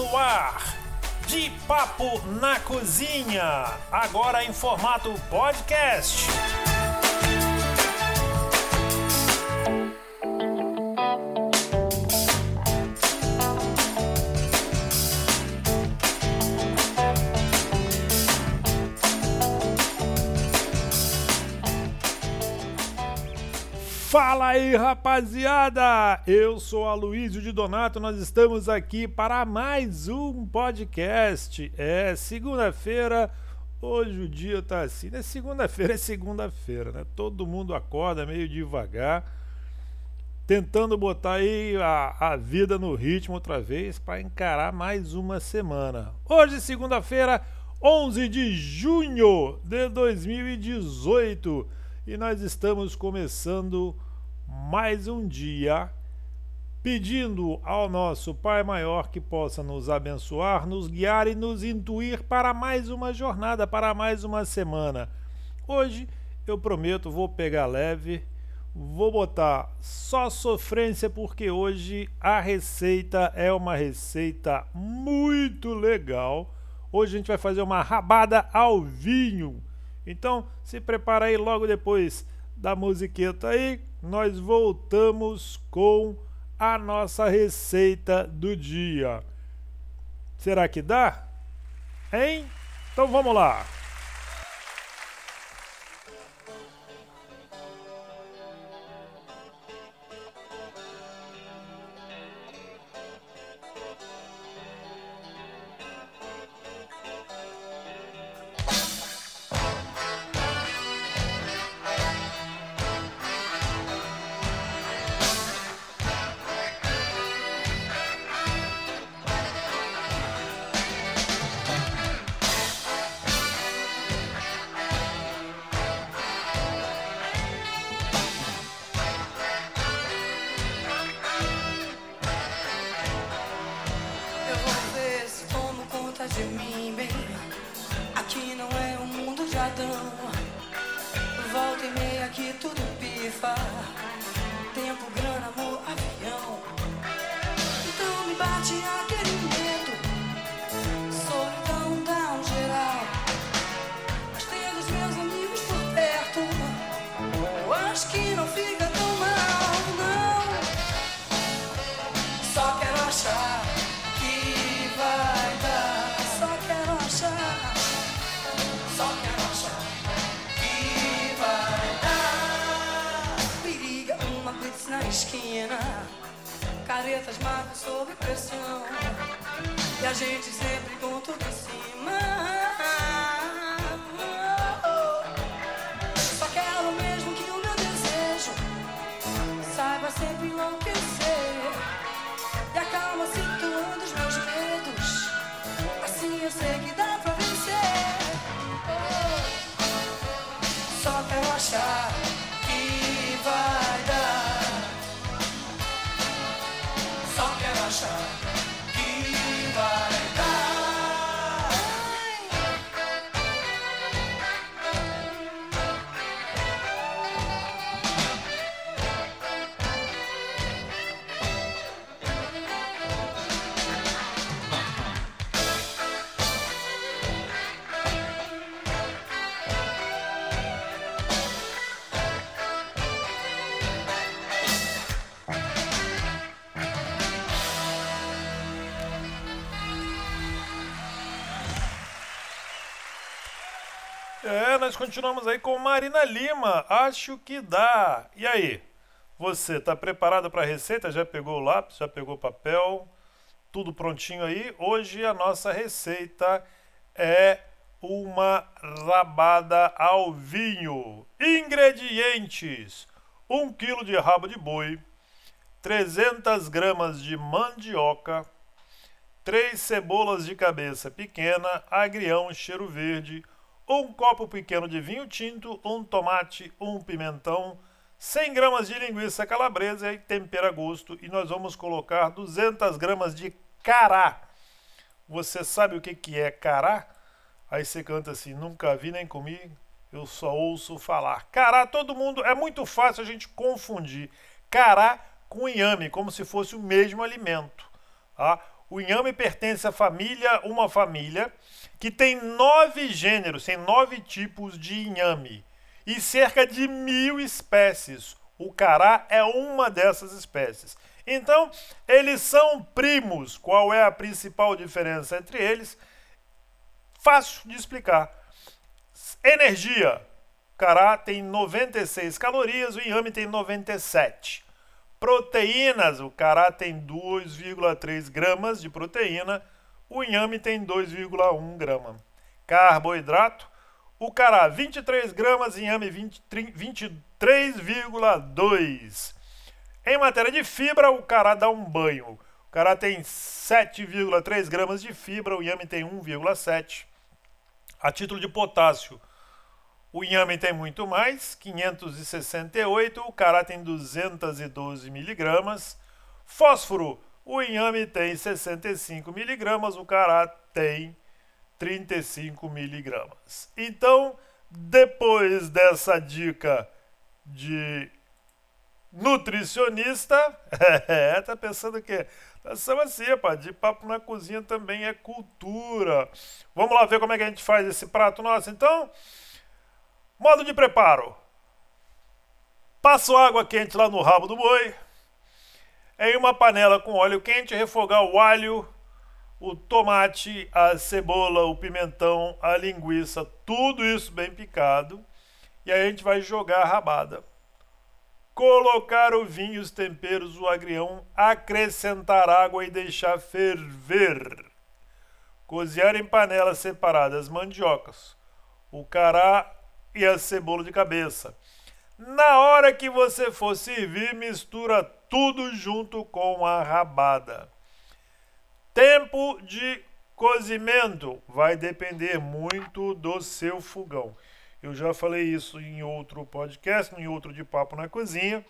no ar. De Papo na Cozinha, agora em formato podcast. Fala aí, rapaziada! Eu sou Aloysio de Donato, nós estamos aqui para mais um podcast. É segunda-feira, hoje o dia tá assim, né? Segunda-feira é segunda-feira, né? Todo mundo acorda meio devagar, tentando botar aí a, a vida no ritmo outra vez para encarar mais uma semana. Hoje, segunda-feira, 11 de junho de 2018 e nós estamos começando mais um dia pedindo ao nosso Pai Maior que possa nos abençoar, nos guiar e nos intuir para mais uma jornada, para mais uma semana. Hoje eu prometo, vou pegar leve, vou botar só sofrência porque hoje a receita é uma receita muito legal. Hoje a gente vai fazer uma rabada ao vinho então, se prepara aí logo depois da musiqueta aí, nós voltamos com a nossa receita do dia. Será que dá? Hein? Então vamos lá. É, nós continuamos aí com Marina Lima. Acho que dá. E aí? Você está preparado para a receita? Já pegou o lápis? Já pegou o papel? Tudo prontinho aí? Hoje a nossa receita é uma rabada ao vinho. Ingredientes: 1 kg de rabo de boi, 300 gramas de mandioca, 3 cebolas de cabeça pequena, agrião, cheiro verde, um copo pequeno de vinho tinto, um tomate, um pimentão, 100 gramas de linguiça calabresa e tempera a gosto. E nós vamos colocar 200 gramas de cará. Você sabe o que, que é cará? Aí você canta assim, nunca vi nem comi, eu só ouço falar. Cará, todo mundo, é muito fácil a gente confundir cará com inhame, como se fosse o mesmo alimento. Tá? O inhame pertence à família, uma família que tem nove gêneros, tem nove tipos de inhame e cerca de mil espécies. O cará é uma dessas espécies. Então, eles são primos. Qual é a principal diferença entre eles? Fácil de explicar. Energia. O cará tem 96 calorias, o inhame tem 97. Proteínas. O cará tem 2,3 gramas de proteína, o inhame tem 2,1 grama. Carboidrato. O cará 23 gramas, inhame 23,2. Em matéria de fibra, o cará dá um banho. O cará tem 7,3 gramas de fibra, o inhame tem 1,7. A título de potássio, o inhame tem muito mais, 568, o cará tem 212 miligramas. Fósforo, o inhame tem 65 miligramas, o cará tem 35 miligramas. Então, depois dessa dica de nutricionista, é, tá pensando que nós somos assim, pá, de papo na cozinha também é cultura. Vamos lá ver como é que a gente faz esse prato nosso, então? Modo de preparo. Passo água quente lá no rabo do boi. Em uma panela com óleo quente, refogar o alho, o tomate, a cebola, o pimentão, a linguiça, tudo isso bem picado. E aí a gente vai jogar a rabada colocar o vinho, os temperos, o agrião, acrescentar água e deixar ferver. Cozinhar em panelas separadas mandiocas, o cará e a cebola de cabeça. Na hora que você for servir, mistura tudo junto com a rabada. Tempo de cozimento vai depender muito do seu fogão. Eu já falei isso em outro podcast, em outro de Papo na Cozinha.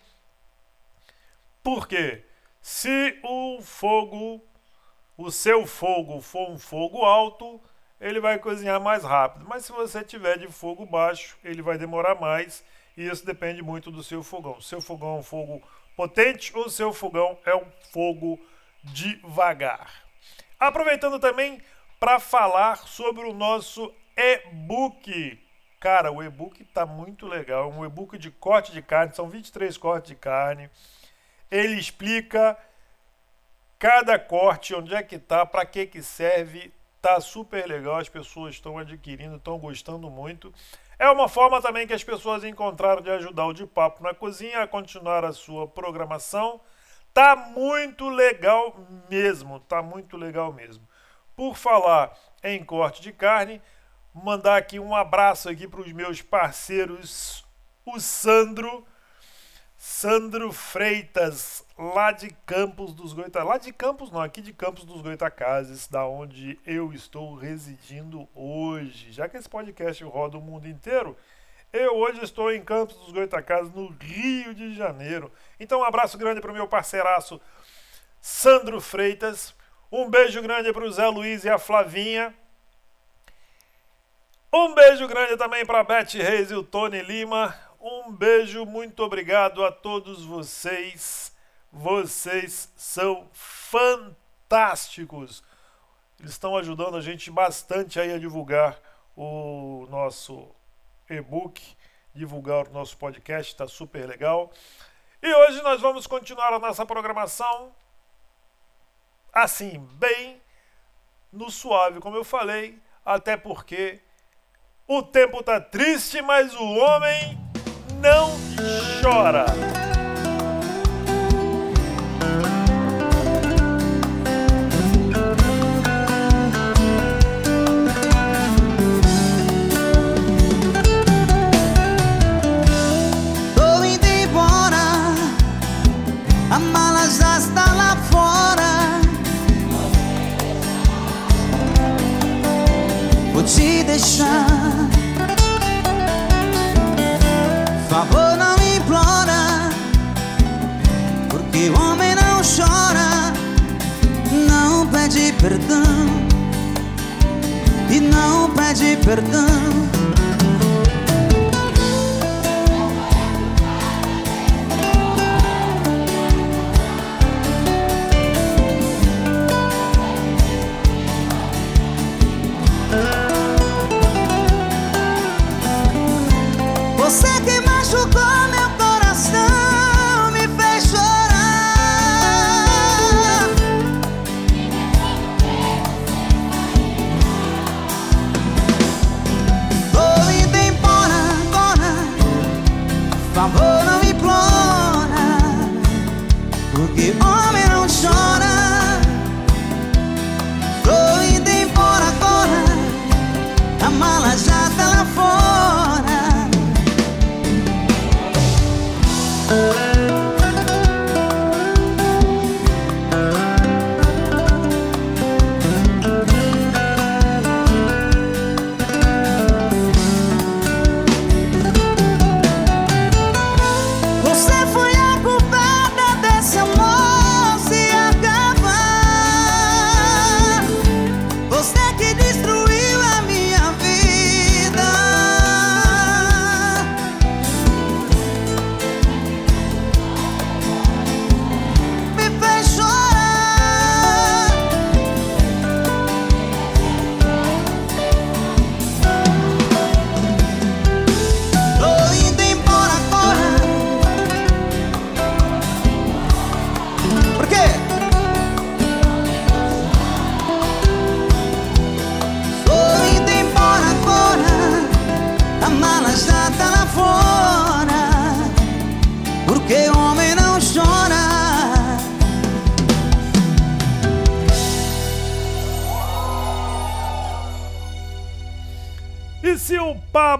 Porque se o fogo, o seu fogo for um fogo alto, ele vai cozinhar mais rápido. Mas se você tiver de fogo baixo, ele vai demorar mais. E isso depende muito do seu fogão. Seu fogão é um fogo potente ou seu fogão é um fogo devagar. Aproveitando também para falar sobre o nosso e-book Cara, o e-book tá muito legal. É um e-book de corte de carne, são 23 cortes de carne. Ele explica cada corte, onde é que tá, para que que serve. Tá super legal, as pessoas estão adquirindo, estão gostando muito. É uma forma também que as pessoas encontraram de ajudar o De Papo na Cozinha a continuar a sua programação. Tá muito legal mesmo, tá muito legal mesmo. Por falar em corte de carne, mandar aqui um abraço aqui para os meus parceiros, o Sandro, Sandro Freitas, lá de Campos dos Goitacazes, lá de Campos não, aqui de Campos dos Goitacazes, da onde eu estou residindo hoje. Já que esse podcast roda o mundo inteiro, eu hoje estou em Campos dos Goitacazes, no Rio de Janeiro. Então um abraço grande para o meu parceiraço Sandro Freitas, um beijo grande para o Zé Luiz e a Flavinha, um beijo grande também para Beth Reis e o Tony Lima. Um beijo, muito obrigado a todos vocês. Vocês são fantásticos. Eles estão ajudando a gente bastante aí a divulgar o nosso e-book, divulgar o nosso podcast, está super legal. E hoje nós vamos continuar a nossa programação assim, bem no suave, como eu falei, até porque o tempo tá triste, mas o homem não chora. O homem não chora, não pede perdão e não pede perdão.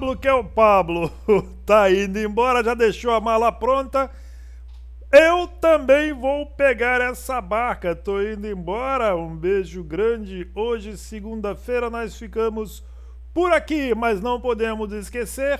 Pablo, que é o Pablo, tá indo embora, já deixou a mala pronta, eu também vou pegar essa barca. Tô indo embora. Um beijo grande. Hoje, segunda-feira, nós ficamos por aqui, mas não podemos esquecer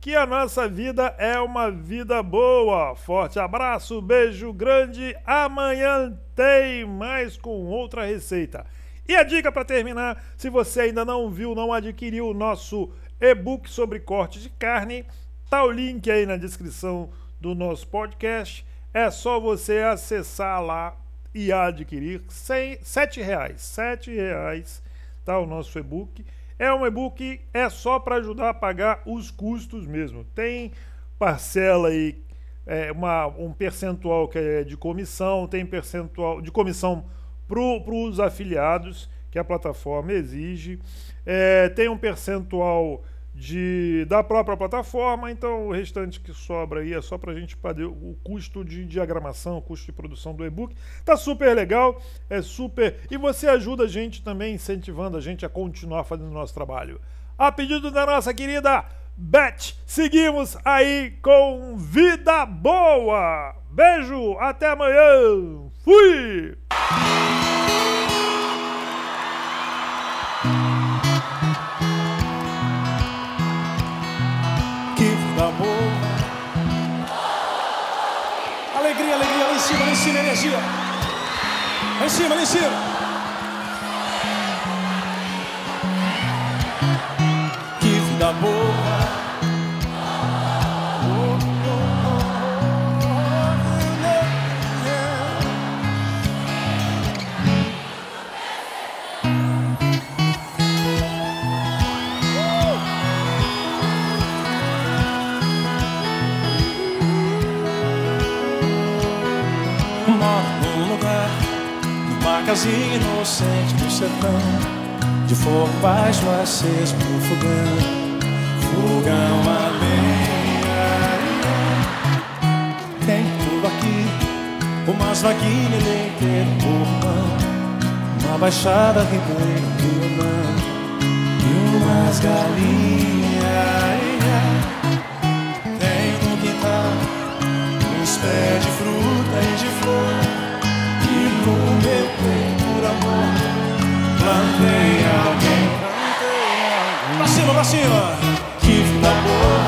que a nossa vida é uma vida boa. Forte abraço, beijo grande. Amanhã tem mais com outra receita. E a dica para terminar, se você ainda não viu, não adquiriu o nosso e-book sobre corte de carne, tá o link aí na descrição do nosso podcast. É só você acessar lá e adquirir R$ sete reais. Sete reais tá o nosso e-book. É um e-book é só para ajudar a pagar os custos mesmo. Tem parcela aí é, uma, um percentual que é de comissão, tem percentual de comissão para os afiliados que a plataforma exige, é, tem um percentual de, da própria plataforma, então o restante que sobra aí é só para a gente pagar o custo de diagramação, o custo de produção do e-book. Tá super legal, é super. E você ajuda a gente também, incentivando a gente a continuar fazendo o nosso trabalho. A pedido da nossa querida Beth, seguimos aí com Vida Boa! Beijo, até amanhã! Fui! Cima, lá em cima, energia. Lá em cima, lá em cima. Sertão, de fogo baixo aceso no fogão, fogão a lenha. Tem tudo aqui, umas vaguinhas leiteiro, um uma baixada ribeira, violão e umas galinhas. Tem no quintal uns pés de fruta e de flor E no meu peito, por amor Plantei alguém. Alguém Pra cima, pra cima. Que vida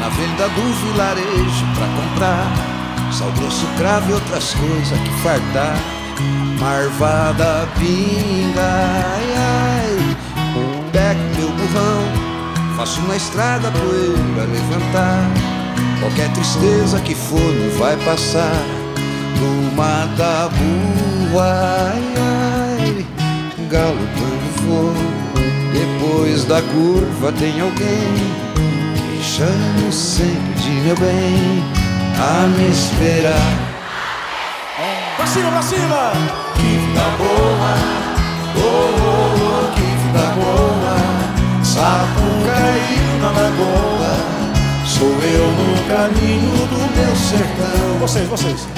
na venda do vilarejo pra comprar sal grosso, cravo e outras coisas que fardar. Marvada pinga, ai ai. Pego meu burrão, faço na estrada poeira levantar. Qualquer tristeza que for não vai passar. No mata burro, ai ai. galopando vou. Depois da curva tem alguém que chama sempre de meu bem a me esperar. Pra cima, pra cima! Que vida boa, oh, oh, oh, que vida boa. Sapo caído na lagoa. Sou eu no caminho do meu sertão. Vocês, vocês.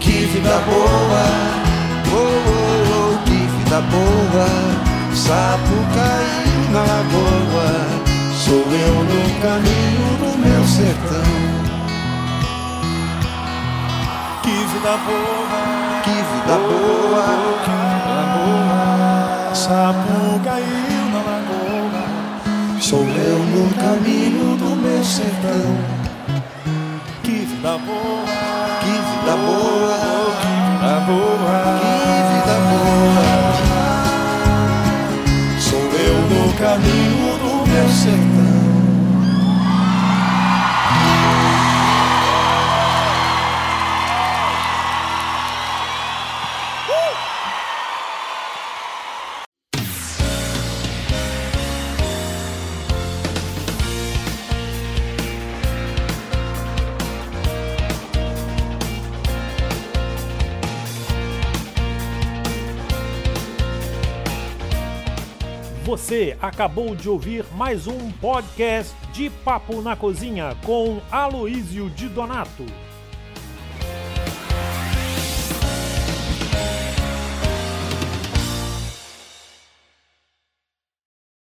Que vida boa, oh, oh, oh, que vida boa. Sapo caiu na lagoa. Sou eu no caminho do meu sertão. Que vida boa! Que vida boa, Que vida boa! Sapo caiu na lagoa. sou eu no caminho do meu sertão. Que vida boa! Que vida boa, Que vida boa! que vida boa. Sou eu no caminho do meu sertão. Você acabou de ouvir mais um podcast de Papo na Cozinha com Aloísio de Donato.